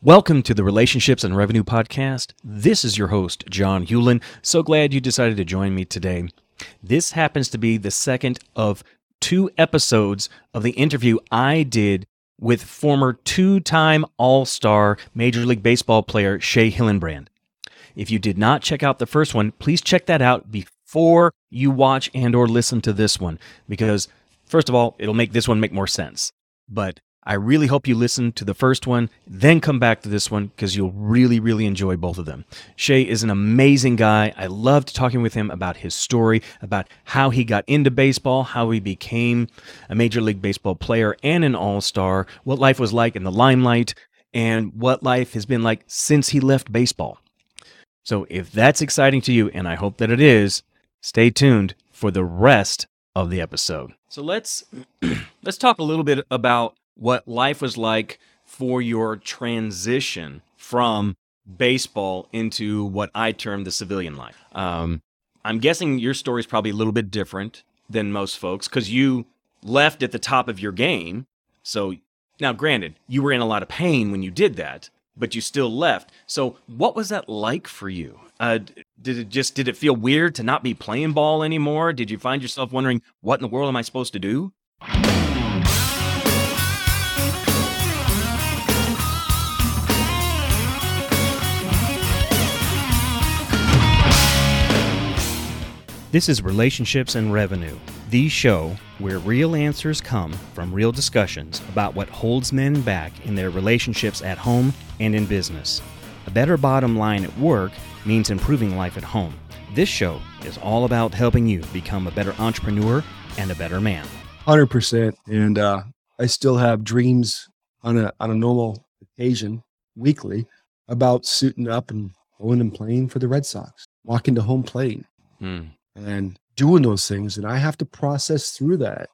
Welcome to the Relationships and Revenue Podcast. This is your host, John Hewlin. So glad you decided to join me today. This happens to be the second of two episodes of the interview I did with former two time All Star Major League Baseball player Shea Hillenbrand. If you did not check out the first one, please check that out before you watch and or listen to this one because first of all, it'll make this one make more sense. But I really hope you listen to the first one, then come back to this one because you'll really, really enjoy both of them. Shea is an amazing guy. I loved talking with him about his story, about how he got into baseball, how he became a Major League Baseball player and an All Star, what life was like in the limelight, and what life has been like since he left baseball. So if that's exciting to you, and I hope that it is, stay tuned for the rest of the episode. So let's let's talk a little bit about what life was like for your transition from baseball into what I term the civilian life. Um, I'm guessing your story is probably a little bit different than most folks because you left at the top of your game. So now, granted, you were in a lot of pain when you did that, but you still left. So, what was that like for you? Uh, did it just did it feel weird to not be playing ball anymore? Did you find yourself wondering what in the world am I supposed to do? This is Relationships and Revenue, the show where real answers come from real discussions about what holds men back in their relationships at home and in business. A better bottom line at work means improving life at home. This show is all about helping you become a better entrepreneur and a better man. 100%. And uh, I still have dreams on a, on a normal occasion, weekly, about suiting up and going and playing for the Red Sox, walking to home plate. Hmm and doing those things. And I have to process through that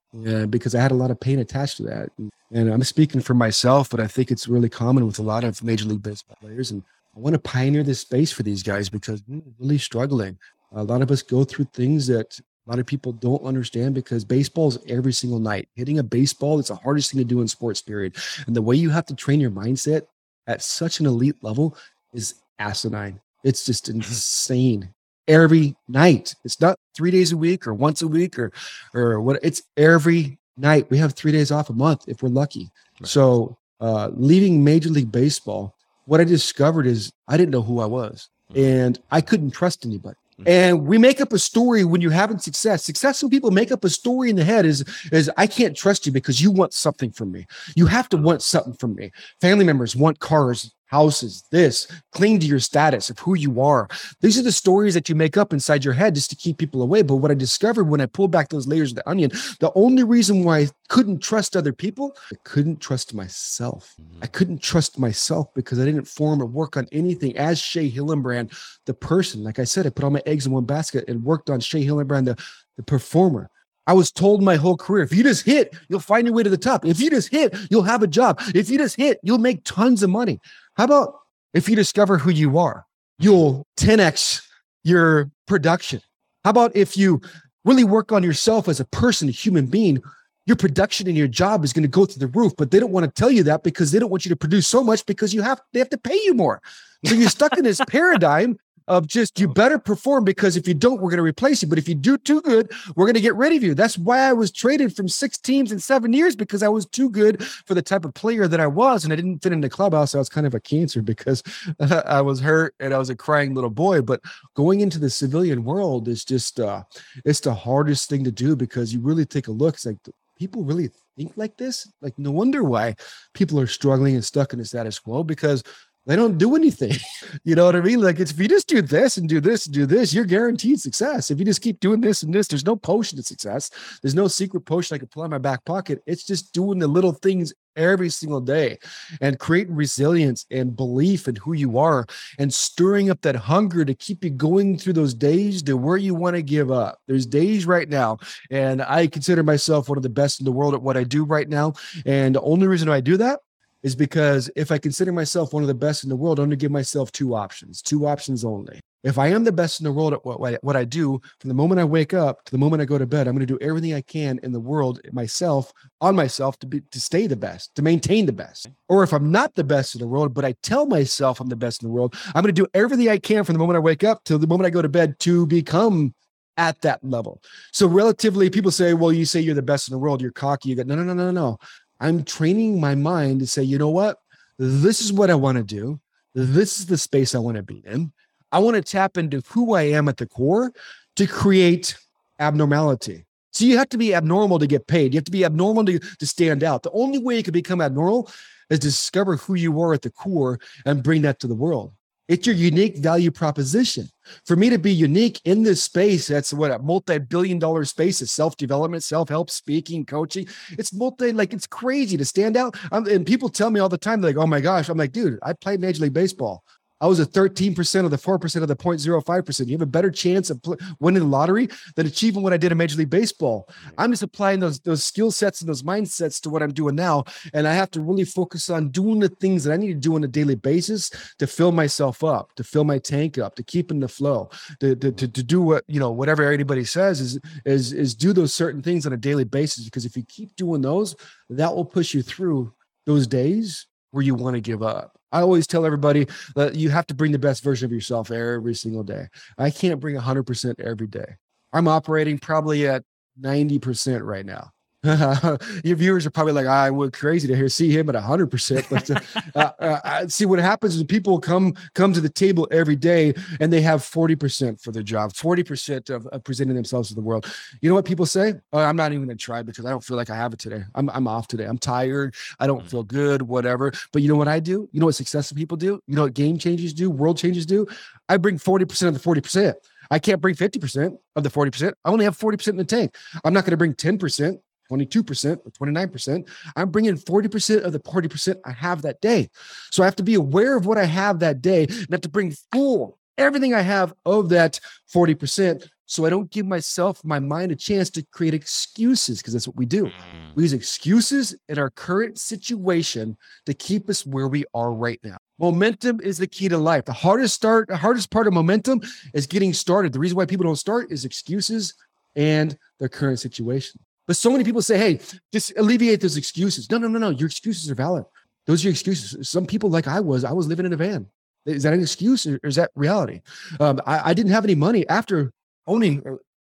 because I had a lot of pain attached to that. And, and, I'm speaking for myself, but I think it's really common with a lot of Major League Baseball players. And I want to pioneer this space for these guys because we're really struggling. A lot of us go through things that a lot of people don't understand because baseball is every single night. Hitting a baseball is the hardest thing to do in sports, period. And the way you have to train your mindset at such an elite level is asinine. It's just insane every night. It's not three days a week or once a week or or what it's every night. We have three days off a month if we're lucky. Right. So uh, leaving Major League Baseball, what I discovered is I didn't know who I was mm-hmm. and I couldn't trust anybody. Mm-hmm. And we make up a story when you're having success. Successful people make up a story in the head is, is I can't trust you because you want something from me. You have to want something from me. Family members want cars, houses, this, cling to your status of who you are. These are the stories that you make up inside your head just to keep people away. But what I discovered when I pulled back those layers of the onion, the only reason why I couldn't trust other people, I couldn't trust myself. Mm-hmm. I couldn't trust myself because I didn't form or work on anything as Shea Hillenbrand, the person. Like I said, I put all my eggs in one basket and worked on Shea Hillenbrand, the, the performer. I was told my whole career if you just hit, you'll find your way to the top. If you just hit, you'll have a job. If you just hit, you'll make tons of money. How about if you discover who you are, you'll 10x your production? How about if you really work on yourself as a person, a human being, your production and your job is going to go through the roof, but they don't want to tell you that because they don't want you to produce so much because you have they have to pay you more. So you're stuck in this paradigm of just you better perform because if you don't, we're going to replace you. But if you do too good, we're going to get rid of you. That's why I was traded from six teams in seven years because I was too good for the type of player that I was, and I didn't fit in the clubhouse. I was kind of a cancer because I was hurt and I was a crying little boy. But going into the civilian world is just uh, it's the hardest thing to do because you really take a look. It's like people really think like this. Like no wonder why people are struggling and stuck in the status quo because they don't do anything. you know what I mean? Like it's if you just do this and do this and do this, you're guaranteed success. If you just keep doing this and this, there's no potion to success. There's no secret potion I can pull in my back pocket. It's just doing the little things every single day and creating resilience and belief in who you are and stirring up that hunger to keep you going through those days to where you want to give up. There's days right now, and I consider myself one of the best in the world at what I do right now. And the only reason I do that is because if I consider myself one of the best in the world, I'm going to give myself two options, two options only. If I am the best in the world at what, what I do, from the moment I wake up to the moment I go to bed, I'm going to do everything I can in the world, myself, on myself, to be to stay the best, to maintain the best. Or if I'm not the best in the world, but I tell myself I'm the best in the world, I'm going to do everything I can from the moment I wake up to the moment I go to bed to become at that level. So relatively, people say, "Well, you say you're the best in the world, you're cocky." You got "No, no, no, no, no." I'm training my mind to say, you know what? This is what I want to do. This is the space I want to be in. I want to tap into who I am at the core to create abnormality. So you have to be abnormal to get paid. You have to be abnormal to, to stand out. The only way you can become abnormal is discover who you are at the core and bring that to the world. It's your unique value proposition. For me to be unique in this space, that's what a multi-billion dollar space is self-development, self-help, speaking, coaching. It's multi, like it's crazy to stand out. I'm, and people tell me all the time, like, oh my gosh, I'm like, dude, I played Major League Baseball. I was a 13% of the 4% of the 0.05%. You have a better chance of winning the lottery than achieving what I did in Major League Baseball. I'm just applying those, those skill sets and those mindsets to what I'm doing now. And I have to really focus on doing the things that I need to do on a daily basis to fill myself up, to fill my tank up, to keep in the flow, to, to, to, to do what, you know, whatever anybody says is, is, is do those certain things on a daily basis. Because if you keep doing those, that will push you through those days where you want to give up. I always tell everybody that you have to bring the best version of yourself every single day. I can't bring 100% every day. I'm operating probably at 90% right now. your viewers are probably like, I went crazy to hear see him at hundred percent. But uh, uh, uh see what happens is people come come to the table every day and they have forty percent for their job, forty percent of, of, presenting themselves to the world. You know what people say? Oh, I'm not even gonna try because I don't feel like I have it today. I'm I'm off today. I'm tired. I don't mm. feel good. Whatever. But you know what I do? You know what successful people do? You know what game changers do? World changers do? I bring forty percent of the forty percent. I can't bring 50% of the 40%. I only have 40% in the tank. I'm not going to bring 10%. 22% or 29%. I'm bringing 40% of the 40% I have that day. So I have to be aware of what I have that day and have to bring full everything I have of that 40% so I don't give myself, my mind, a chance to create excuses because that's what we do. Mm. We use excuses in our current situation to keep us where we are right now. Momentum is the key to life. The hardest start, the hardest part of momentum is getting started. The reason why people don't start is excuses and their current situation. But so many people say, hey, just alleviate those excuses. No, no, no, no. Your excuses are valid. Those are your excuses. Some people, like I was, I was living in a van. Is that an excuse or is that reality? Um, I, I, didn't have any money after owning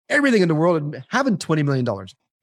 everything in the world and having $20 million.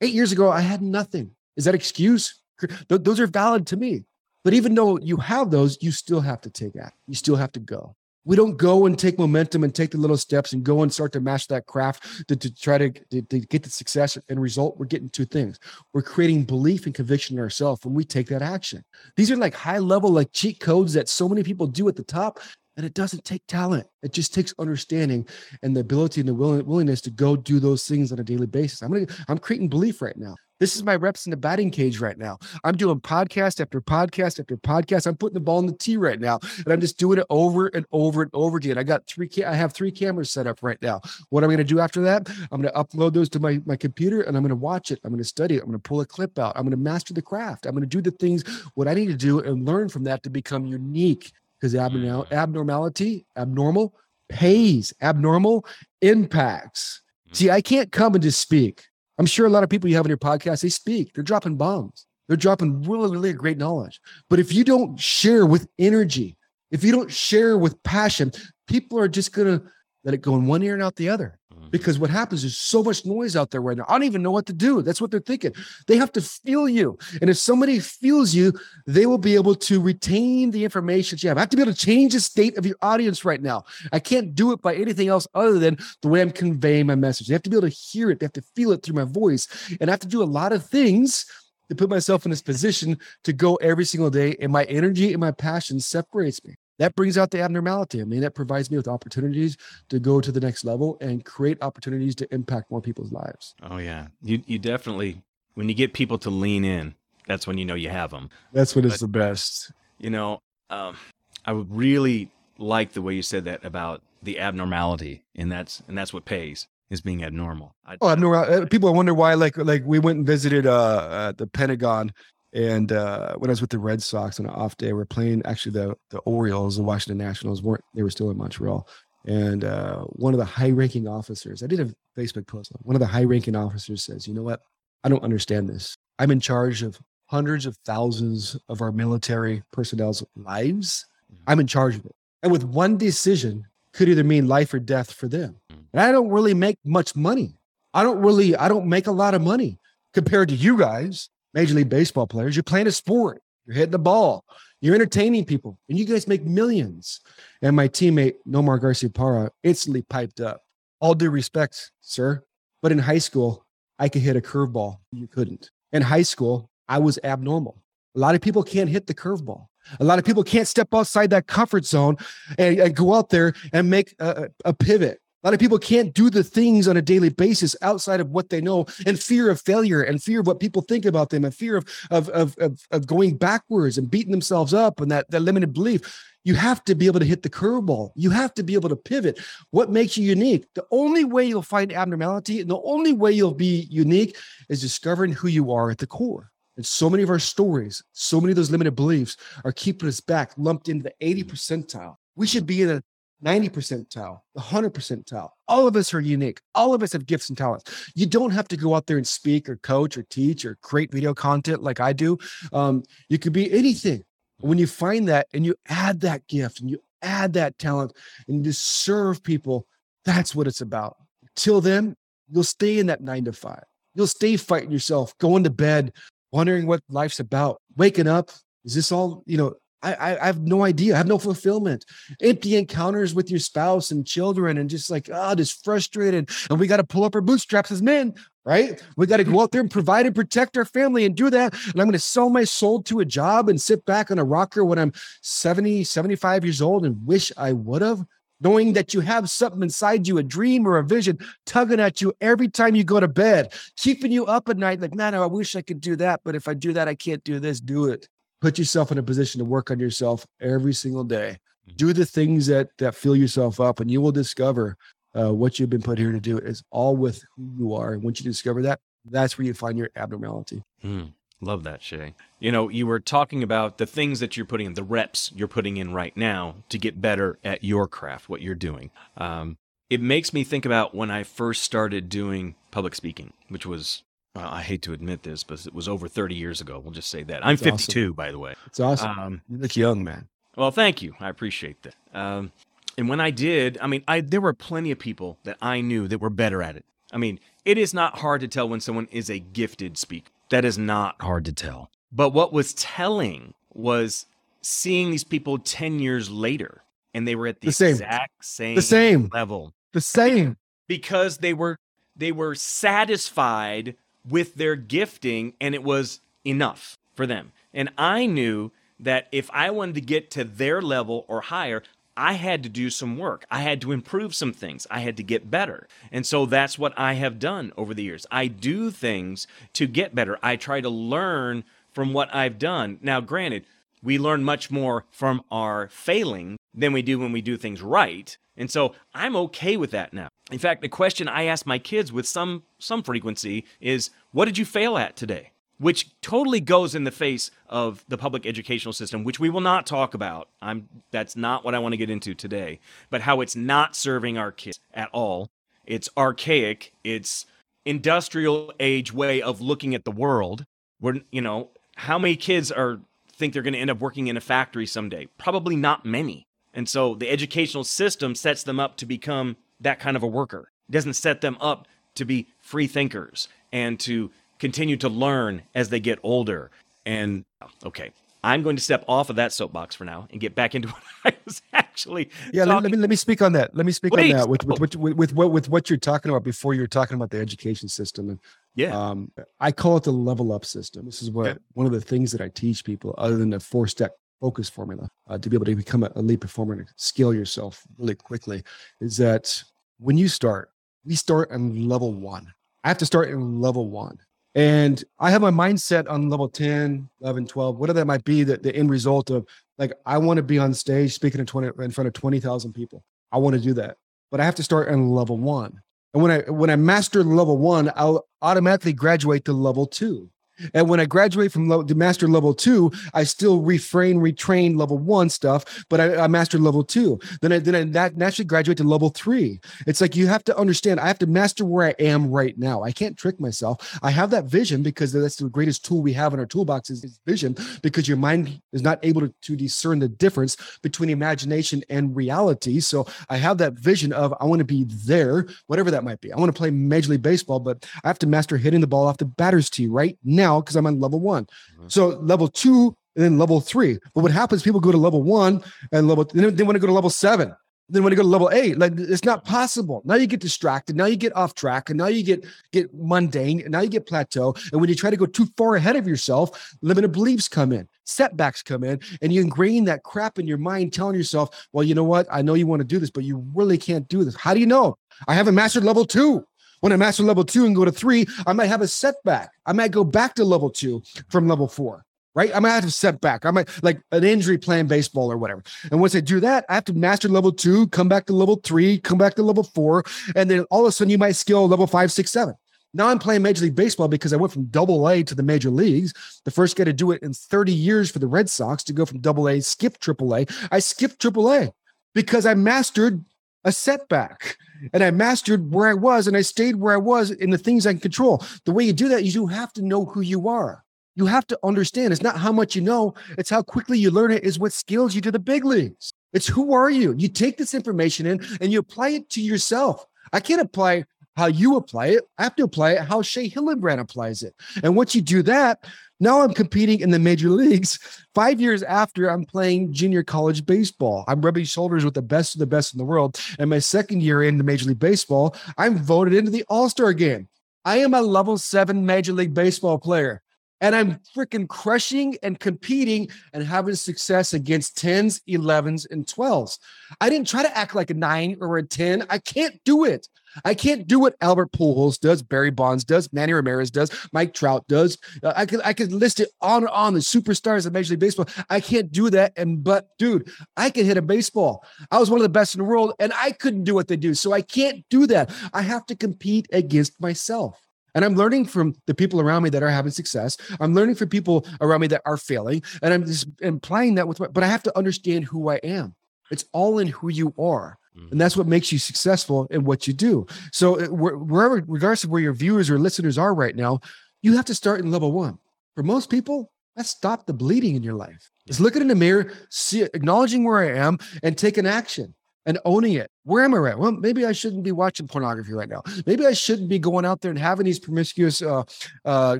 Eight years ago, I had nothing. Is that excuse? Th- those are valid to me. But even though you have those, you still have to take action. You still have to go we don't go and take momentum and take the little steps and go and start to master that craft to, to try to, to, to, get the success and result. We're getting two things. We're creating belief and conviction in ourselves when we take that action. These are like high level, like cheat codes that so many people do at the top. And it doesn't take talent. It just takes understanding and the ability and the willingness to go do those things on a daily basis. I'm gonna, I'm creating belief right now. This is my reps in the batting cage right now. I'm doing podcast after podcast after podcast. I'm putting the ball in the tee right now, and I'm just doing it over and over and over again. I got three. I have three cameras set up right now. What I'm going to do after that? I'm going to upload those to my my computer, and I'm going to watch it. I'm going to study it. I'm going to pull a clip out. I'm going to master the craft. I'm going to do the things what I need to do and learn from that to become unique. Because abnormal, mm. abnormality, abnormal pays. Abnormal impacts. Mm. See, I can't come and just speak. I'm sure a lot of people you have on your podcast, they speak, they're dropping bombs. They're dropping really, really great knowledge. But if you don't share with energy, if you don't share with passion, people are just going to let it go in one ear and out the other. Because what happens is so much noise out there right now. I don't even know what to do. That's what they're thinking. They have to feel you. And if somebody feels you, they will be able to retain the information you have. I have to be able to change the state of your audience right now. I can't do it by anything else other than the way I'm conveying my message. They have to be able to hear it. They have to feel it through my voice. And I have to do a lot of things to put myself in this position to go every single day. And my energy and my passion separates me that brings out the abnormality. I mean, that provides me with opportunities to go to the next level and create opportunities to impact more people's lives. Oh yeah, you you definitely when you get people to lean in, that's when you know you have them. That's when it's the best. You know, um, I would really like the way you said that about the abnormality, and that's and that's what pays is being abnormal. I, oh, abnormal. Uh, people wonder why, like, like we went and visited uh, uh, the Pentagon and uh, when I was with the Red Sox on an off day, we are playing actually the the Orioles, the Washington Nationals weren't they were still in Montreal. And uh, one of the high ranking officers, I did a Facebook post. One of the high ranking officers says, You know what? I don't understand this. I'm in charge of hundreds of thousands of our military personnel's lives. Mm-hmm. I'm in charge of it. And with one decision, could either mean life or death for them. Mm. And I don't really make much money. I don't really, I don't make a lot of money compared to you guys, Major League Baseball players. You're playing a sport, you're hitting the ball, you're entertaining people, and you guys make millions. And my teammate, Nomar Garcia Garciaparra, instantly piped up. All due respect, sir. But in high school, I could hit a curveball. You couldn't. In high school, I was abnormal. A lot of people can't hit the curveball. A lot of people can't step outside that comfort zone and, and go out there and make a, a pivot. A lot of people can't do the things on a daily basis outside of what they know and fear of failure and fear of what people think about them and fear of, of, of, of, of going backwards and beating themselves up and that, that limited belief. You have to be able to hit the curveball. You have to be able to pivot. What makes you unique? The only way you'll find abnormality and the only way you'll be unique is discovering who you are at the core. And so many of our stories, so many of those limited beliefs are keeping us back, lumped into the 80 percentile. We should be in a 90 percentile, the 100 percentile. All of us are unique. All of us have gifts and talents. You don't have to go out there and speak or coach or teach or create video content like I do. Um, you could be anything. When you find that and you add that gift and you add that talent and you serve people, that's what it's about. Till then, you'll stay in that nine to five. You'll stay fighting yourself, going to bed, wondering what life's about, waking up. Is this all, you know, I, I, have no idea. I have no fulfillment. Empty encounters with your spouse and children, and just like, ah, oh, just frustrated. And we got to pull up our bootstraps as men, right? We got to go out there and provide and protect our family and do that. And I'm going to sell my soul to a job and sit back on a rocker when I'm 70, 75 years old and wish I would have knowing that you have something inside you, a dream or a vision tugging at you every time you go to bed, keeping you up at night. Like, man, I wish I could do that. But if I do that, I can't do this. Do it. Put yourself in a position to work on yourself every single day. Mm-hmm. Do the things that that fill yourself up, and you will discover uh, what you've been put here to do is all with who you are. And once you discover that, that's where you find your abnormality. Hmm. Love that, Shea. You know, you were talking about the things that you're putting in, the reps you're putting in right now to get better at your craft, what you're doing. Um, it makes me think about when I first started doing public speaking, which was, well, I hate to admit this, but it was over 30 years ago. We'll just say that. I'm That's 52, awesome. by the way. It's awesome. Um, you look young, man. Well, thank you. I appreciate that. Um, and when I did, I mean, I there were plenty of people that I knew that were better at it. I mean, it is not hard to tell when someone is a gifted speaker. That is not hard to tell. But what was telling was seeing these people 10 years later and they were at the, the same. exact same, the same level. The same. Because they were they were satisfied with their gifting and it was enough for them. And I knew that if I wanted to get to their level or higher, I had to do some work. I had to improve some things. I had to get better. And so that's what I have done over the years. I do things to get better. I try to learn from what I've done. Now, granted, we learn much more from our failing than we do when we do things right. And so I'm okay with that now. In fact, the question I ask my kids with some some frequency is, "What did you fail at today?" which totally goes in the face of the public educational system, which we will not talk about. I'm that's not what I want to get into today, but how it's not serving our kids at all. It's archaic. It's industrial age way of looking at the world. Where you know how many kids are think they're going to end up working in a factory someday? Probably not many. And so the educational system sets them up to become that kind of a worker. It doesn't set them up to be free thinkers and to continue to learn as they get older. And okay, I'm going to step off of that soapbox for now and get back into what I was actually. Yeah, let, let, me let me speak on that. Let me speak Please. on that with with, with with, with what with what you're talking about before you're talking about the education system and yeah, um, I call it the level up system. This is what one of the things that I teach people, other than the four step focus formula, uh, to be able to become a elite performer and scale yourself really quickly, is that when you start, we start on level one. I have to start in level one. And I have my mindset on level 10, 11, 12, whatever that might be, that the end result of like, I want to be on stage speaking in, 20, in front of 20,000 people. I want to do that. But I have to start on level one. And when I when I master level one, I'll automatically graduate to level two. And when I graduate from to master level two, I still refrain, retrain level one stuff, but I, I mastered level two. Then I then I nat- naturally graduate to level three. It's like you have to understand. I have to master where I am right now. I can't trick myself. I have that vision because that's the greatest tool we have in our toolbox is, is vision. Because your mind is not able to, to discern the difference between imagination and reality. So I have that vision of I want to be there, whatever that might be. I want to play Major League Baseball, but I have to master hitting the ball off the batter's tee right now because I'm on level one. Mm-hmm. So level two and then level three. But what happens? People go to level one and level, then they want to go to level seven. Then when you go to level eight, like it's not possible. Now you get distracted. Now you get off track, and now you get get mundane. And now you get plateau. And when you try to go too far ahead of yourself, limited beliefs come in, setbacks come in, and you ingrain that crap in your mind, telling yourself, "Well, you know what? I know you want to do this, but you really can't do this." How do you know? I haven't mastered level two. When I master level two and go to three, I might have a setback. I might go back to level two from level four right? I might have to step back. I might like an injury playing baseball or whatever. And once I do that, I have to master level two, come back to level three, come back to level four. And then all of a sudden you might skill level five, six, seven. Now I'm playing Major League Baseball because I went from double A to the major leagues. The first guy to do it in 30 years for the Red Sox to go from double A, skip triple A. I skipped triple A because I mastered a setback and I mastered where I was and I stayed where I was in the things I can control. The way you do that is you have to know who you are. You have to understand it's not how much you know, it's how quickly you learn it, is what skills you to the big leagues. It's who are you? You take this information in and you apply it to yourself. I can't apply how you apply it. I have to apply it how Shea Hillenbrand applies it. And once you do that, now I'm competing in the major leagues five years after I'm playing junior college baseball. I'm rubbing shoulders with the best of the best in the world. And my second year into Major League Baseball, I'm voted into the All Star game. I am a level seven Major League Baseball player. And I'm freaking crushing and competing and having success against 10s, 11s, and 12s. I didn't try to act like a nine or a 10. I can't do it. I can't do what Albert Pujols does, Barry Bonds does, Manny Ramirez does, Mike Trout does. Uh, I could I could list it on and on the superstars of Major League Baseball. I can't do that. And but dude, I can hit a baseball. I was one of the best in the world, and I couldn't do what they do. So I can't do that. I have to compete against myself. And I'm learning from the people around me that are having success. I'm learning from people around me that are failing. And I'm just implying that with, my, but I have to understand who I am. It's all in who you are. And mm-hmm. that's what makes you successful in what you do. So, uh, wherever, regardless of where your viewers or listeners are right now, you have to start in level one. For most people, that's stop the bleeding in your life. Is looking in the mirror, see, acknowledging where I am, and taking action and owning it. Where am I at? Well, maybe I shouldn't be watching pornography right now. Maybe I shouldn't be going out there and having these promiscuous uh, uh,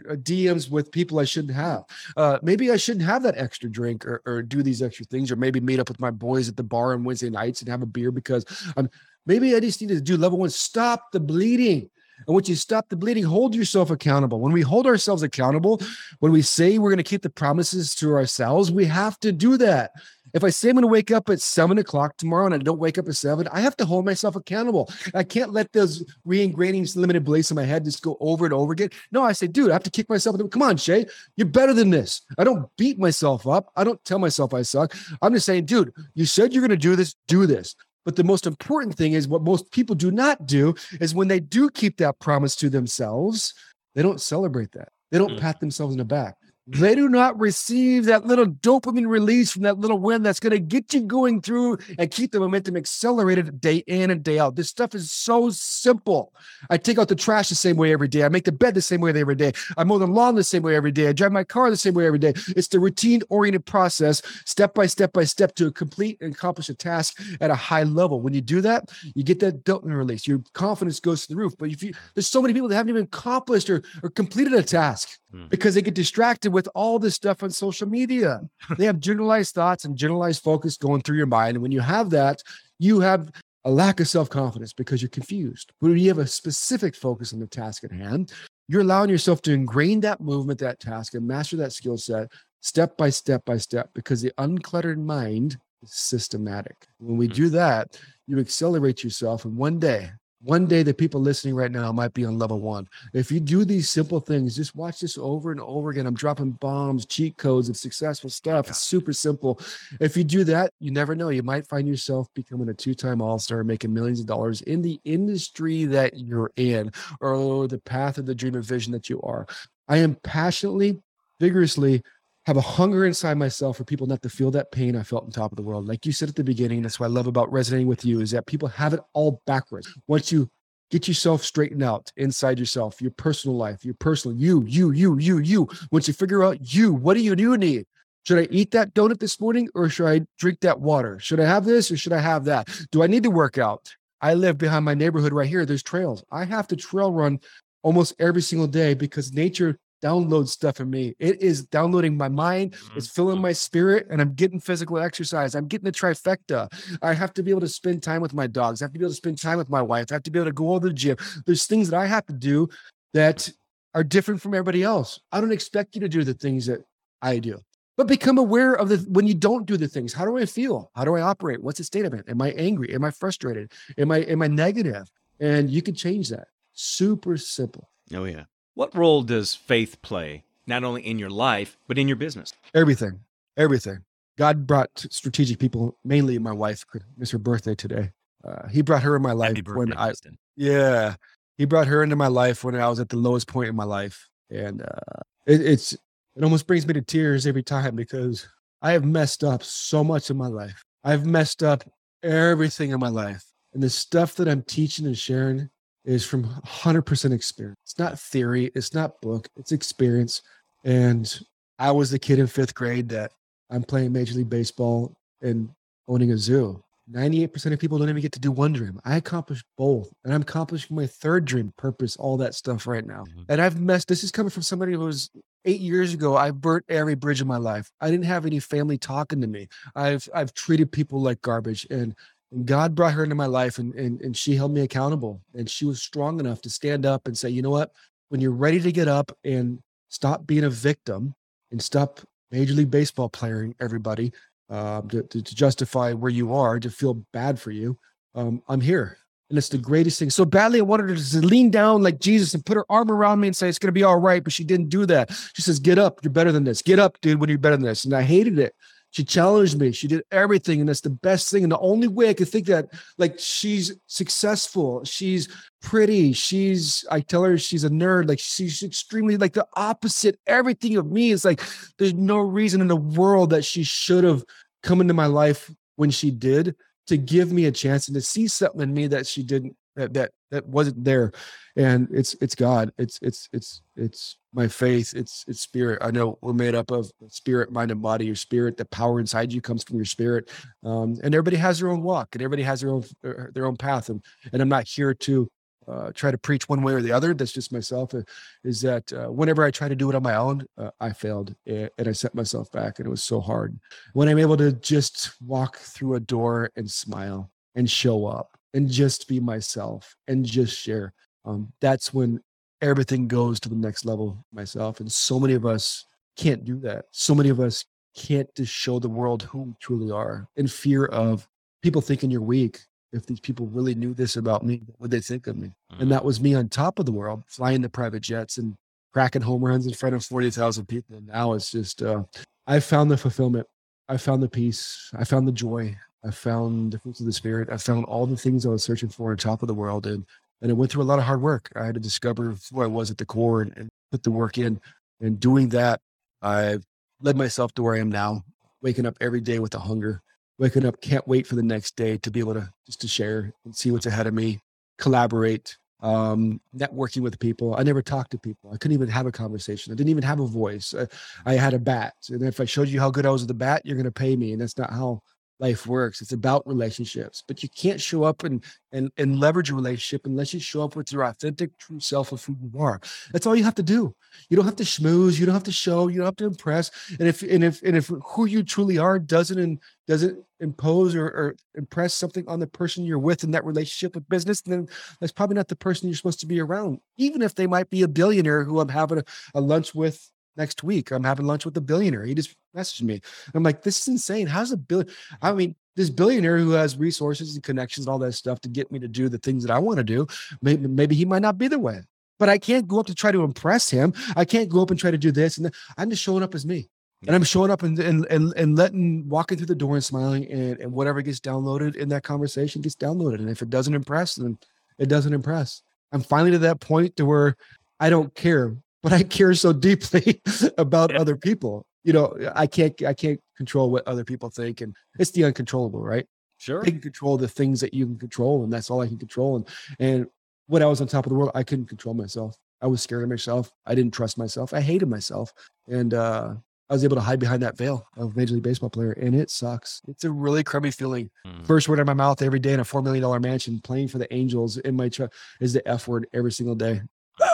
DMs with people I shouldn't have. Uh, maybe I shouldn't have that extra drink or, or do these extra things, or maybe meet up with my boys at the bar on Wednesday nights and have a beer because I'm. Maybe I just need to do level one. Stop the bleeding. And once you stop the bleeding, hold yourself accountable. When we hold ourselves accountable, when we say we're going to keep the promises to ourselves, we have to do that. If I say I'm going to wake up at seven o'clock tomorrow and I don't wake up at seven, I have to hold myself accountable. I can't let those re-ingraining limited beliefs in my head just go over and over again. No, I say, dude, I have to kick myself. Come on, Shea, you're better than this. I don't beat myself up. I don't tell myself I suck. I'm just saying, dude, you said you're going to do this, do this. But the most important thing is what most people do not do is when they do keep that promise to themselves, they don't celebrate that. They don't mm. pat themselves in the back they do not receive that little dopamine release from that little win that's going to get you going through and keep the momentum accelerated day in and day out. This stuff is so simple. I take out the trash the same way every day. I make the bed the same way every day. I mow the lawn the same way every day. I drive my car the same way every day. It's the routine oriented process, step by step by step to complete and accomplish a task at a high level. When you do that, you get that dopamine release. Your confidence goes to the roof. But if you, there's so many people that haven't even accomplished or, or completed a task mm. because they get distracted with all this stuff on social media. they have generalized thoughts and generalized focus going through your mind. And when you have that, you have a lack of self confidence because you're confused. But when you have a specific focus on the task at hand, you're allowing yourself to ingrain that movement, that task, and master that skill set step by step by step because the uncluttered mind is systematic. When we hmm. do that, you accelerate yourself. And one day, one day the people listening right now might be on level one. If you do these simple things, just watch this over and over again. I'm dropping bombs, cheat codes of successful stuff. Yeah. It's super simple. If you do that, you never know. You might find yourself becoming a two-time all-star, making millions of dollars in the industry that you're in, or the path of the dream and vision that you are. I am passionately, vigorously have a hunger inside myself for people not to feel that pain I felt on top of the world. Like you said at the beginning, that's what I love about resonating with you is that people have it all backwards. Once you get yourself straightened out inside yourself, your personal life, your personal you, you, you, you, you. Once you figure out you, what do you do need? Should I eat that donut this morning or should I drink that water? Should I have this or should I have that? Do I need to work out? I live behind my neighborhood right here. There's trails. I have to trail run almost every single day because nature downloads stuff in me. It is downloading my mind, it's mm-hmm. filling my spirit, and I'm getting physical exercise. I'm getting the trifecta. I have to be able to spend time with my dogs. I have to be able to spend time with my wife. I have to be able to go to the gym. There's things that I have to do that are different from everybody else. I don't expect you to do the things that I do. But become aware of the when you don't do the things. How do I feel? How do I operate? What's the state of it? Am I angry? Am I frustrated? Am I am I negative? And you can change that. Super simple. Oh yeah. What role does faith play, not only in your life, but in your business? Everything. Everything. God brought strategic people, mainly my wife, it's her birthday today. Uh, he brought her in my life birthday, when I, Kristen. yeah, he brought her into my life when I was at the lowest point in my life. And uh, it, it's, it almost brings me to tears every time because I have messed up so much in my life. I've messed up everything in my life. And the stuff that I'm teaching and sharing is from 100% experience. It's not theory, it's not book, it's experience. And I was the kid in fifth grade that I'm playing Major League Baseball and owning a zoo. 98% of people don't even get to do one dream. I accomplished both, and I'm accomplishing my third dream, purpose, all that stuff right now. Mm-hmm. And I've messed. This is coming from somebody who was eight years ago. I burnt every bridge in my life. I didn't have any family talking to me. I've I've treated people like garbage, and and God brought her into my life and, and, and she held me accountable. And she was strong enough to stand up and say, you know what? When you're ready to get up and stop being a victim and stop Major League Baseball playing everybody um, to, to, to, justify where you are, to feel bad for you, um, I'm here. And it's the greatest thing. So badly, I wanted her to lean down like Jesus and put her arm around me and say, It's going to be all right. But she didn't do that. She says, Get up. You're better than this. Get up, dude, when you're better than this. And I hated it she challenged me. She did everything. And that's the best thing. And the only way I could think that, like, she's successful. She's pretty. She's, I tell her she's a nerd. Like, she's extremely, like, the opposite. Everything of me is like, there's no reason in the world that she should have come into my life when she did to give me a chance and to see something in me that she didn't that that that wasn't there and it's it's god it's it's it's it's my faith it's it's spirit i know we're made up of spirit mind and body your spirit the power inside you comes from your spirit um, and everybody has their own walk and everybody has their own uh, their own path and and i'm not here to uh, try to preach one way or the other. That's just myself. Uh, is that uh, whenever I try to do it on my own, uh, I failed and, and I set myself back, and it was so hard. When I'm able to just walk through a door and smile and show up and just be myself and just share. Um, that's when everything goes to the next level myself. And so many of us can't do that. So many of us can't just show the world who we truly are in fear of people thinking you're weak. If these people really knew this about me, what would they think of me? Mm-hmm. And that was me on top of the world, flying the private jets and cracking home runs in front of 40,000 people. And now it's just, uh, I found the fulfillment. I found the peace. I found the joy. I found the fruits of the spirit. I found all the things I was searching for on top of the world. And and it went through a lot of hard work. I had to discover who I was at the core and, and put the work in. And doing that, I led myself to where I am now, waking up every day with a hunger, waking up, can't wait for the next day to be able to just to share and see what's ahead of me, collaborate, um, networking with people. I never talked to people. I couldn't even have a conversation. I didn't even have a voice. I, I had a bat. And if I showed you how good I was at the bat, you're going to pay me. And that's not how life works. It's about relationships, but you can't show up and and and leverage a relationship unless you show up with your authentic, true self of who you are. That's all you have to do. You don't have to schmooze. You don't have to show. You don't have to impress. And if and if and if who you truly are doesn't and doesn't impose or, or impress something on the person you're with in that relationship with business, then that's probably not the person you're supposed to be around. Even if they might be a billionaire who I'm having a, a lunch with next week. I'm having lunch with a billionaire. He just messaged me. I'm like, this is insane. How's a billion? I mean, this billionaire who has resources and connections, and all that stuff to get me to do the things that I want to do, maybe, maybe he might not be the way. But I can't go up to try to impress him. I can't go up and try to do this. And I'm just showing up as me. And I'm showing up and, and and and letting walking through the door and smiling and, and whatever gets downloaded in that conversation gets downloaded. And if it doesn't impress, then it doesn't impress. I'm finally to that point to where I don't care but I care so deeply about Yeah. other people. You know, I can't I can't control what other people think, and it's the uncontrollable, right? Sure. I can control the things that you can control, and that's all I can control. And and when I was on top of the world, I couldn't control myself. I was scared of myself. I didn't trust myself. I hated myself, and uh, I was able to hide behind that veil of Major League Baseball player, and it sucks. It's a really crummy feeling. Mm. First word out of my mouth every day in a four million dollar mansion, playing for the Angels in my truck is the F word every single day.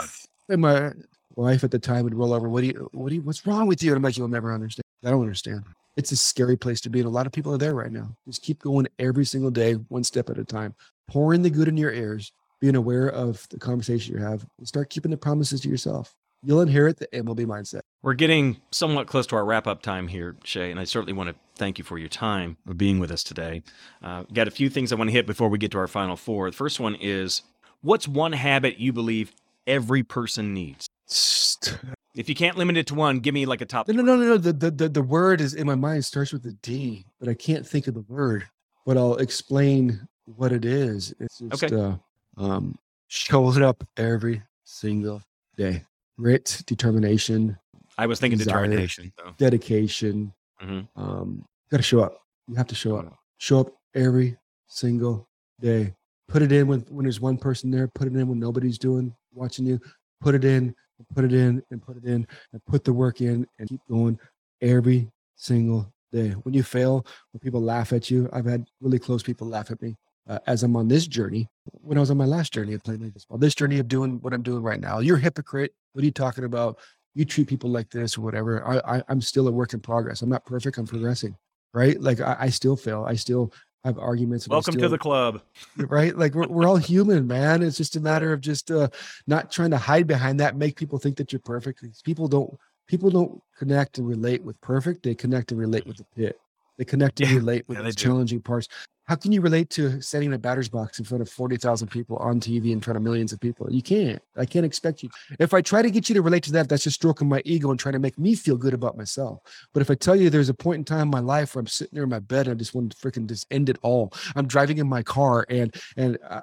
And my wife at the time would roll over. What do you? What do you? What's wrong with you? And I'm like, you'll never understand. I don't understand. It's a scary place to be, and a lot of people are there right now. Just keep going every single day, one step at a time, pouring the good in your ears, being aware of the conversation you have, and start keeping the promises to yourself. You'll inherit the MLB mindset. We're getting somewhat close to our wrap up time here, Shea, and I certainly want to thank you for your time of being with us today. Uh, got a few things I want to hit before we get to our final four. The first one is what's one habit you believe every person needs? If you can't limit it to one, give me like a top. No, no, no, no, no. The, the the the word is in my mind starts with a D, but I can't think of the word. But I'll explain what it is. It's just Okay. uh, um, showing up every single day. Grit, determination, I was thinking Desire. determination. Dedication. Mhm. Um, got to show up. You have to show up. Show up every single day. Put it in when when there's one person there. Put it in when nobody's doing watching you. Put it in. And Put it in and put it in and put the work in and keep going every single day. When you fail, when people laugh at you, I've had really close people laugh at me uh, as I'm on this journey. When I was on my last journey of playing baseball, this journey of doing what I'm doing right now, you're a hypocrite. What are you talking about? You treat people like this or whatever. I, I I'm still a work in progress. I'm not perfect. I'm progressing. Right? Like I, I still fail. I still have arguments. Welcome to the club. right? Like we're, we're all human, man. It's just a matter of just uh, not trying to hide behind that, make people think that you're perfect. People don't people don't connect and relate with perfect. They connect and relate with the pit. They connect and Yeah, relate with yeah, the they do. challenging parts. How can you relate to in a batter's box in front of 40,000 people on TV in front of millions of people? You can't. I can't expect you. If I try to get you to relate to that, that's just stroking my ego and trying to make me feel good about myself. But if I tell you there's a point in time in my life where I'm sitting there in my bed and I just want to freaking just end it all. I'm driving in my car and and I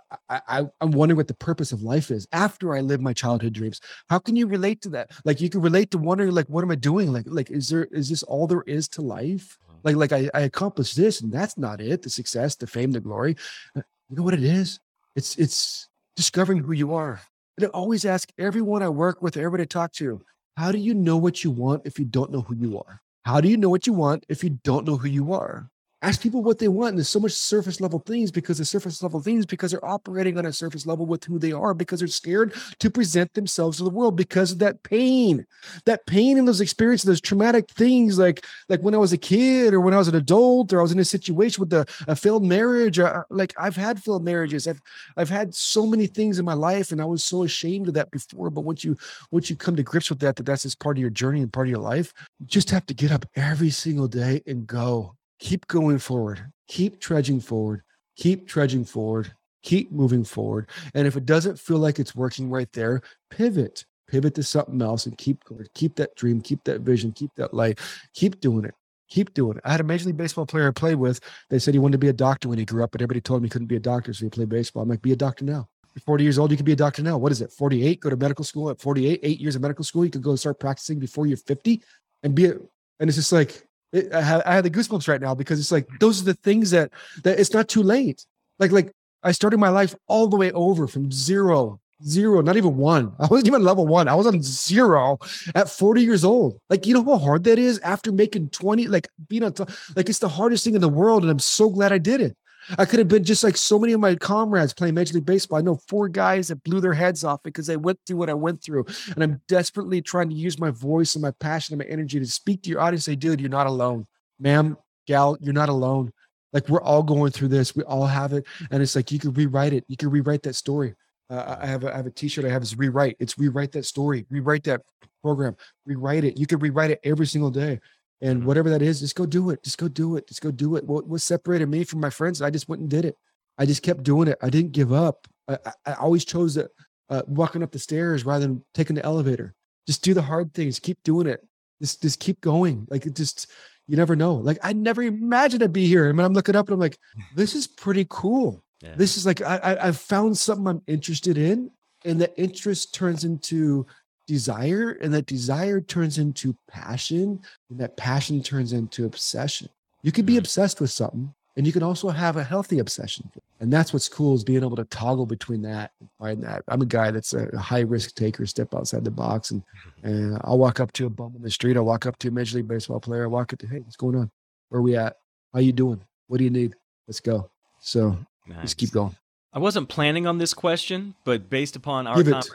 I- I'm wondering what the purpose of life is after I live my childhood dreams. How can you relate to that? Like you can relate to wondering like what am I doing? Like like is there is this all there is to life? Like like I, I accomplished this and that's not it. The success, the fame, the glory. Uh, You know what it is? It's it's discovering who you are. And I always ask everyone I work with, everybody I talk to, how do you know what you want if you don't know who you are? How do you know what you want if you don't know who you are? Ask people what they want. And there's so much surface level things because the surface level things because they're operating on a surface level with who they are because they're scared to present themselves to the world because of that pain, that pain and those experiences, those traumatic things like like when I was a kid or when I was an adult or I was in a situation with a, a failed marriage. Or, like I've had failed marriages. I've I've had so many things in my life and I was so ashamed of that before. But once you once you come to grips with that, that that's just part of your journey and part of your life, you just have to get up every single day and go. Keep going forward. Keep trudging forward. Keep trudging forward. Keep moving forward. And if it doesn't feel like it's working right there, pivot. Pivot to something else and keep going. Keep that dream. Keep that vision. Keep that light. Keep doing it. Keep doing it. I had a major league baseball player I played with. They said he wanted to be a doctor when he grew up, but everybody told him he couldn't be a doctor, so he played baseball. I'm like, be a doctor now. You're 40 years old, you can be a doctor now. What is it? 48? Go to medical school at 48, eight years of medical school. You could go start practicing before you're 50 and be a, and it's just like, it, I, have, I have the goosebumps right now because it's like, those are the things that, that it's not too late. Like, like I started my life all the way over from zero, zero, not even one. I wasn't even level one. I was on zero at 40 years old. Like, you know how hard that is after making 20, like being on top, like it's the hardest thing in the world. And I'm so glad I did it. I could have been just like so many of my comrades playing Major League Baseball. I know four guys that blew their heads off because they went through what I went through. And I'm desperately trying to use my voice and my passion and my energy to speak to your audience. Say, dude, you're not alone. Ma'am, gal, you're not alone. Like we're all going through this. We all have it. And it's like you could rewrite it. You could rewrite that story. Uh, I have a, I have a t-shirt I have is rewrite. It's rewrite that story, rewrite that program, rewrite it. You could rewrite it every single day. And Mhm. whatever that is, just go do it. Just go do it. Just go do it. What, what separated me from my friends? I just went and did it. I just kept doing it. I didn't give up. I, I, I always chose uh, walking up the stairs rather than taking the elevator. Just do the hard things. Keep doing it. Just just keep going. Like it just you never know. Like I never imagined I'd be here. And when I'm looking up and I'm like, this is pretty cool. Yeah. This is like I, I I've found something I'm interested in, and the interest turns into desire, and that desire turns into passion, and that passion turns into obsession. You can be Mm. obsessed with something, and you can also have a healthy obsession. And that's what's cool is being able to toggle between that and find that. I'm a guy that's a high risk taker, step outside the box, and and I'll walk up to a bum in the street. I'll walk up to a major league baseball player. I walk up to, hey, what's going on? Where are we at? How you doing? What do you need? Let's go. So just keep going. I wasn't planning on this question, but based upon our Give it.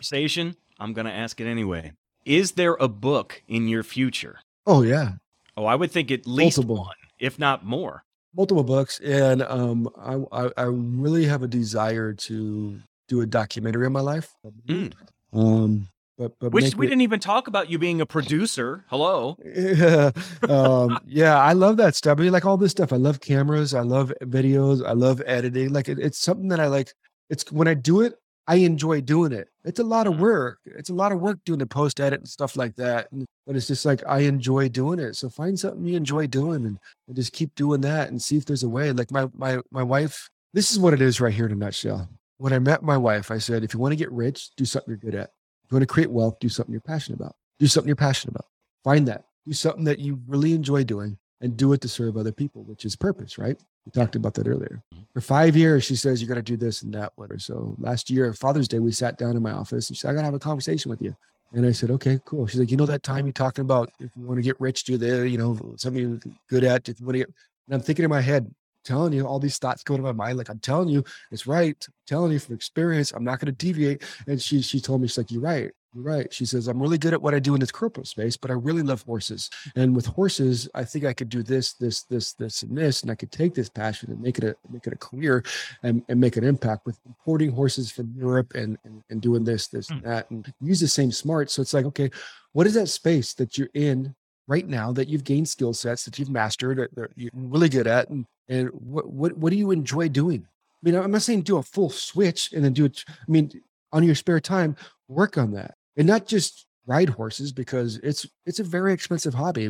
I'm going to ask it anyway. Is there a book in your future? Oh yeah, Oh, I would think at least Multiple. one, if not more. multiple books, and um, I, I I really have a desire to do a documentary on my life. Mm. Um, but but Which we it- didn't even talk about you being a producer. Hello. yeah, um, yeah, I love that stuff. I mean, like all this stuff. I love cameras. I love videos. I love editing. Like it, it's something that I like. It's when I do it, I enjoy doing it. It's a lot of Mhm. work. It's a lot of work doing the post edit and stuff like that. And, but it's just like I enjoy doing it. So find something you enjoy doing and, and just keep doing that and see if there's a way. Like my my my wife. This is what it is right here in a nutshell. When I met my wife, I said, if you want to get rich, do something you're good at. If you want to create wealth, do something you're passionate about. Do something you're passionate about. Find that. Do something that you really enjoy doing and do it to serve other people, which is purpose, right? We talked about that earlier. Mm-hmm. For five years, she says, you got to do this and that. Whatever. So last year, Father's Day, we sat down in my office and she said, I got to have a conversation with you. And I said, okay, cool. She's like, you know, that time you're talking about if you want to get rich, do the, you know, something you're good at. If you want to get, and I'm thinking in my head, telling you all these thoughts going to my mind. Like I'm telling you, it's right. I'm telling you from experience, I'm not going to deviate. And she, she told me, she's like, you're right. Right. She says, I'm really good at what I do in this corporate space, but I really love horses. And with horses, I think I could do this, this, this, this, and this, and I could take this passion and make it a make it a career and, and make an impact with importing horses from Europe and, and, and doing this, this, hmm. and that, and use the same smart. So it's like, okay, what is that space that you're in right now that you've gained skill sets that you've mastered that that you're really good at and and what what what do you enjoy doing i mean i'm not saying do a full switch and then do it i mean on your spare time work on that. And not just ride horses because it's it's a very expensive hobby.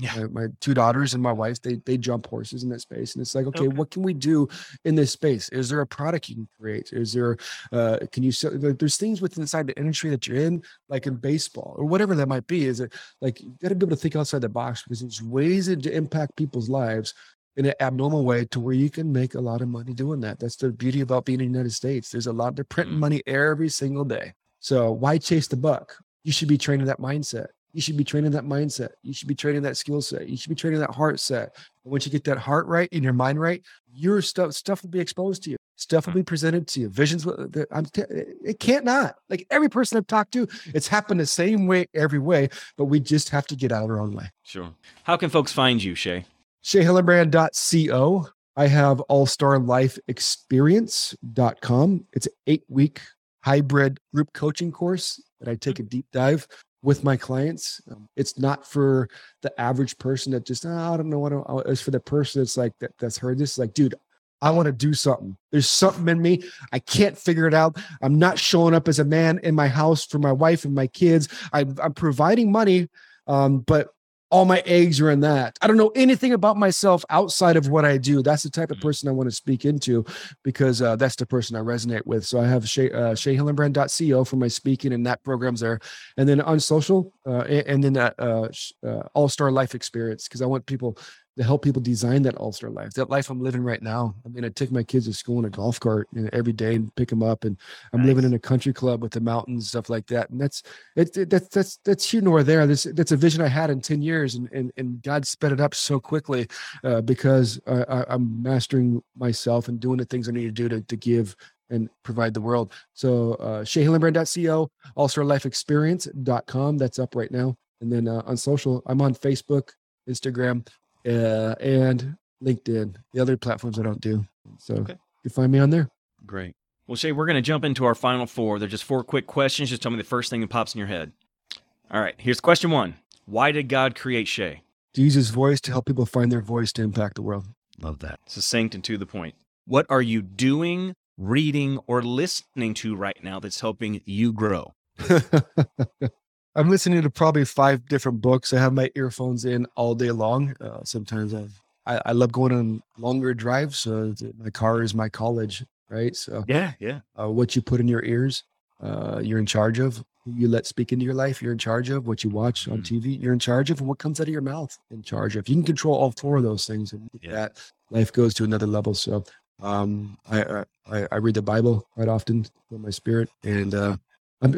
Yeah. my, my two daughters and my wife they they jump horses in that space. And it's like okay, Okay. what can we do in this space? Is there a product you can create? Is there uh can you sell like, there's things within inside the industry that you're in like in baseball or whatever that might be. Is it like you got to be able to think outside the box because there's ways to impact people's lives in an abnormal way to where you can make a lot of money doing that. That's the beauty about being in the United States. There's a lot they're printing Mm. money every single day. So why chase the buck? You should be training that mindset. You should be training that mindset. You should be training that skill set. You should be training that heart set. And once you get that heart right and your mind right, your stuff stuff will be exposed to you. Stuff will be presented to you. Visions. I'm. It can't not. Like every person I've talked to, it's happened the same way every way. But we just have to get out of our own way. Sure. How can folks find you, Shea? SheaHillenbrand.co. I have All Star Life Experience.com. It's an eight week hybrid group coaching course that I take a deep dive with my clients. Um, it's not for the average person that just, "Ah, I don't know what I, it's for the person that's like, that, that's heard this, like, dude, I want to do something. There's something in me. I can't figure it out. I'm not showing up as a man in my house for my wife and my kids. I'm, I'm providing money, um, but all my eggs are in that. I don't know anything about myself outside of what I do. That's the type of Mhm. person I want to speak into because uh, that's the person I resonate with. So I have Shea, uh, SheaHillenbrand.co for my speaking, and that program's there. And then on social, uh, and, and then that uh, uh, All Star Life Experience because I want people to help people design that All Star life, that life I'm living right now. I mean, I take my kids to school in a golf cart you know, every day and pick them up, and I'm living in a country club with the mountains, stuff like that. And that's it, it- that's that's that's here nor there. This that's a vision I had in ten years, and and, and God sped it up so quickly uh, because I, I'm mastering myself and doing the things I need to do to to give and provide the world. So uh, SheaHillenbrand.co, also lifeexperience.com. That's up right now. And then uh, on social, I'm on Facebook, Instagram, uh, and LinkedIn. The other platforms I don't do. So Okay. you can find me on there. Great. Well, Shea, we're going to jump into our final four. They're just four quick questions. Just tell me the first thing that pops in your head. All right. Here's question one Why did God create Shea? To use his voice to help people find their voice to impact the world. Love that. Succinct and to the point. What are you doing, reading, or listening to right now that's helping you grow? I'm listening to probably five different books. I have my earphones in all day long. Uh, sometimes I've, I, I love going on longer drives. So my car is my college, right? So Yeah, yeah. uh, what you put in your ears, uh, you're in charge of. you let speak into your life, you're in charge of. What you watch on Mm. TV, you're in charge of. And what comes out of your mouth, in charge of. You can control all four of those things, and Yeah. that life goes to another level. So, um, I, I I I read the Bible quite often for my spirit, and uh, I'm,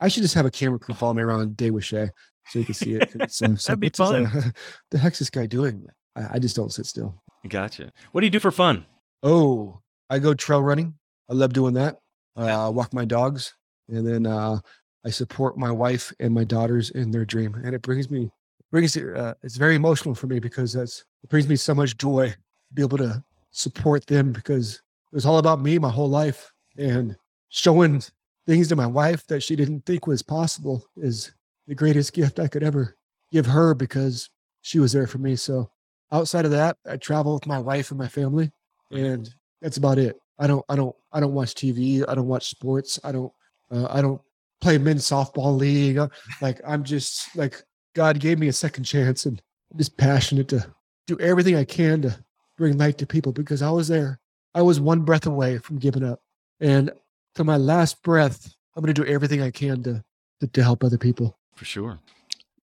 I should just have a camera crew follow me around a day with Shea so you can see it. uh, so- That'd be it's just, uh, fun. the heck's this guy doing? I, I just don't sit still. Gotcha. What do you do for fun? Oh, I go trail running. I love doing that. Uh, walk my dogs, and then uh, I support my wife and my daughters in their dream, and it brings me brings uh, it's very emotional for me because that's it brings me so much joy to be able to support them because it was all about me my whole life and showing things to my wife that she didn't think was possible is the greatest gift I could ever give her because she was there for me. So outside of that, I travel with my wife and my family and that's about it. I don't, I don't, I don't watch TV. I don't watch sports. I don't, uh, I don't play men's softball league. Uh, Like I'm just like God gave me a second chance, and I'm just passionate to do everything I can to bring light to people because I was there. I was one breath away from giving up, and to my last breath, I'm going to do everything I can to to, to help other people. For sure.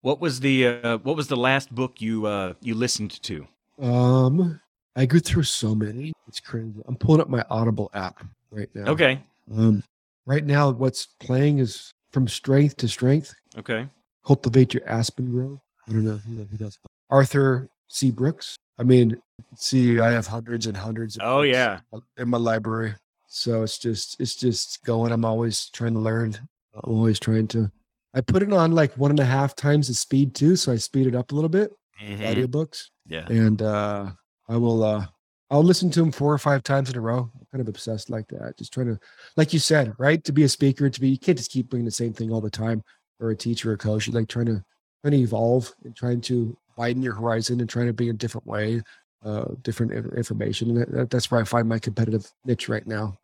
What was the uh, what was the last book you uh, you listened to? Um, I go through so many. It's crazy. I'm pulling up my Audible app right now. Okay. Um, right now, what's playing is from strength to strength. Okay. Cultivate your aspen grove. I don't know who, who does. Arthur C. Brooks. I mean, see, I have hundreds and hundreds. Of Oh yeah. in my library. So it's just it's just going. I'm always trying to learn. I'm always trying to. I put it on like one and a half times the speed too, so I speed it up a little bit. Mhm. Audiobooks Yeah. and uh i will uh i'll listen to them four or five times in a row i'm kind of obsessed like that just trying to like you said right to be a speaker to be you can't just keep doing the same thing all the time or a teacher or a coach you're like trying to trying to evolve and trying to widen your horizon and trying to be a different way uh different information and that, that's where i find my competitive niche right now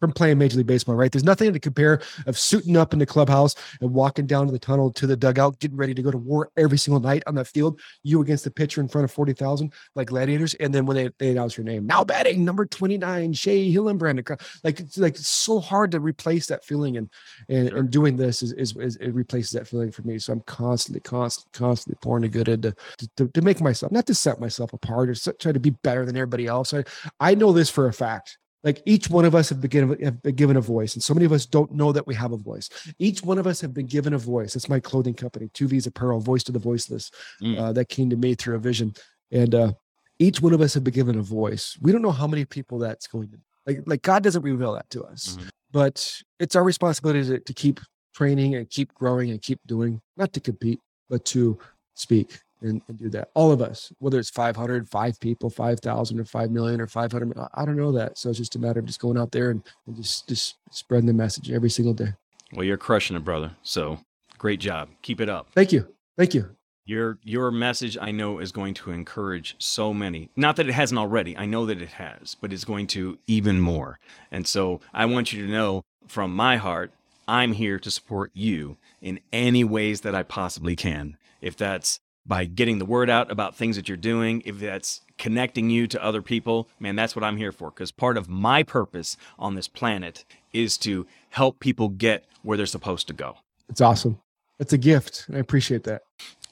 from playing major league baseball right there's nothing to compare of suiting up in the clubhouse and walking down to the tunnel to the dugout getting ready to go to war every single night on that field you against the pitcher in front of 40,000 like gladiators. And then when they, they announce your name, now batting number 29, Shea Hillenbrand. Like, it's like it's so hard to replace that feeling. And, and, Sure. and doing this is, is, is, it replaces that feeling for me. So I'm constantly, constantly, constantly pouring the good into to, to, to make myself, not to set myself apart or try to be better than everybody else. I, I know this for a fact. Like each one of us have been, given, have been given a voice, and so many of us don't know that we have a voice. Each one of us have been given a voice. That's my clothing company, Two V's Apparel, Voice to the Voiceless Mm. uh, that came to me through a vision. And uh, each one of us have been given a voice. We don't know how many people that's going to like. Like God doesn't reveal that to us, Mhm. but it's our responsibility to, to keep training and keep growing and keep doing, not to compete, but to speak and, and do that. All of us, whether it's 500, five people, 5,000 or 5 million or 500, I- don't know that. So it's just a matter of just going out there and, and just, just spreading the message every single day. Well, you're crushing it, brother. So great job. Keep it up. Thank you. Thank you. Your your message I know is going to encourage so many. Not that it hasn't already. I know that it has, but it's going to even more. And so I want you to know from my heart, I'm here to support you in any ways that I possibly can. If that's by getting the word out about things that you're doing, if that's connecting you to other people, man, that's what I'm here for. Because part of my purpose on this planet is to help people get where they're supposed to go. It's awesome. It's a gift. and I appreciate that.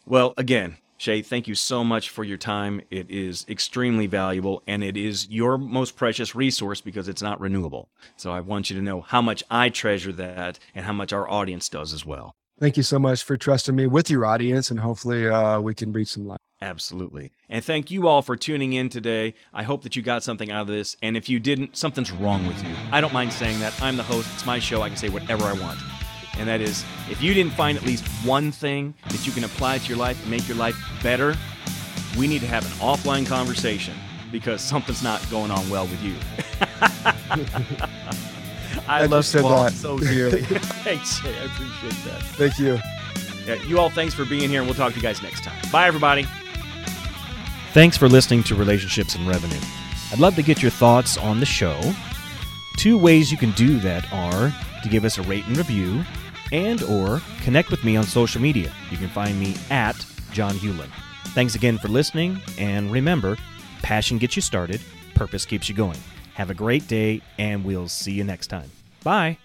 Well, again, Shea, thank you so much for your time. It is extremely valuable and it is your most precious resource because it's not renewable. So I want you to know how much I treasure that and how much our audience does as well. Thank you so much for trusting me with your audience, and hopefully, uh, we can reach some light. Absolutely. And thank you all for tuning in today. I hope that you got something out of this. And if you didn't, something's wrong with you. I don't mind saying that. I'm the host, it's my show. I can say whatever I want. And that is, if you didn't find at least one thing that you can apply to your life and make your life better, we need to have an offline conversation because something's not going on well with you. I I love just said you that. so dearly. Thanks, Shea. I appreciate that. Thank you. Yeah, you all, thanks for being here, and we'll talk to you guys next time. Bye, everybody. Thanks for listening to Relationships and Revenue. I'd love to get your thoughts on the show. Two ways you can do that are to give us a rate and review and or connect with me on social media. You can find me at John Hewlin. Thanks again for listening, and remember, passion gets you started, purpose keeps you going. Have a great day, and we'll see you next time. Bye.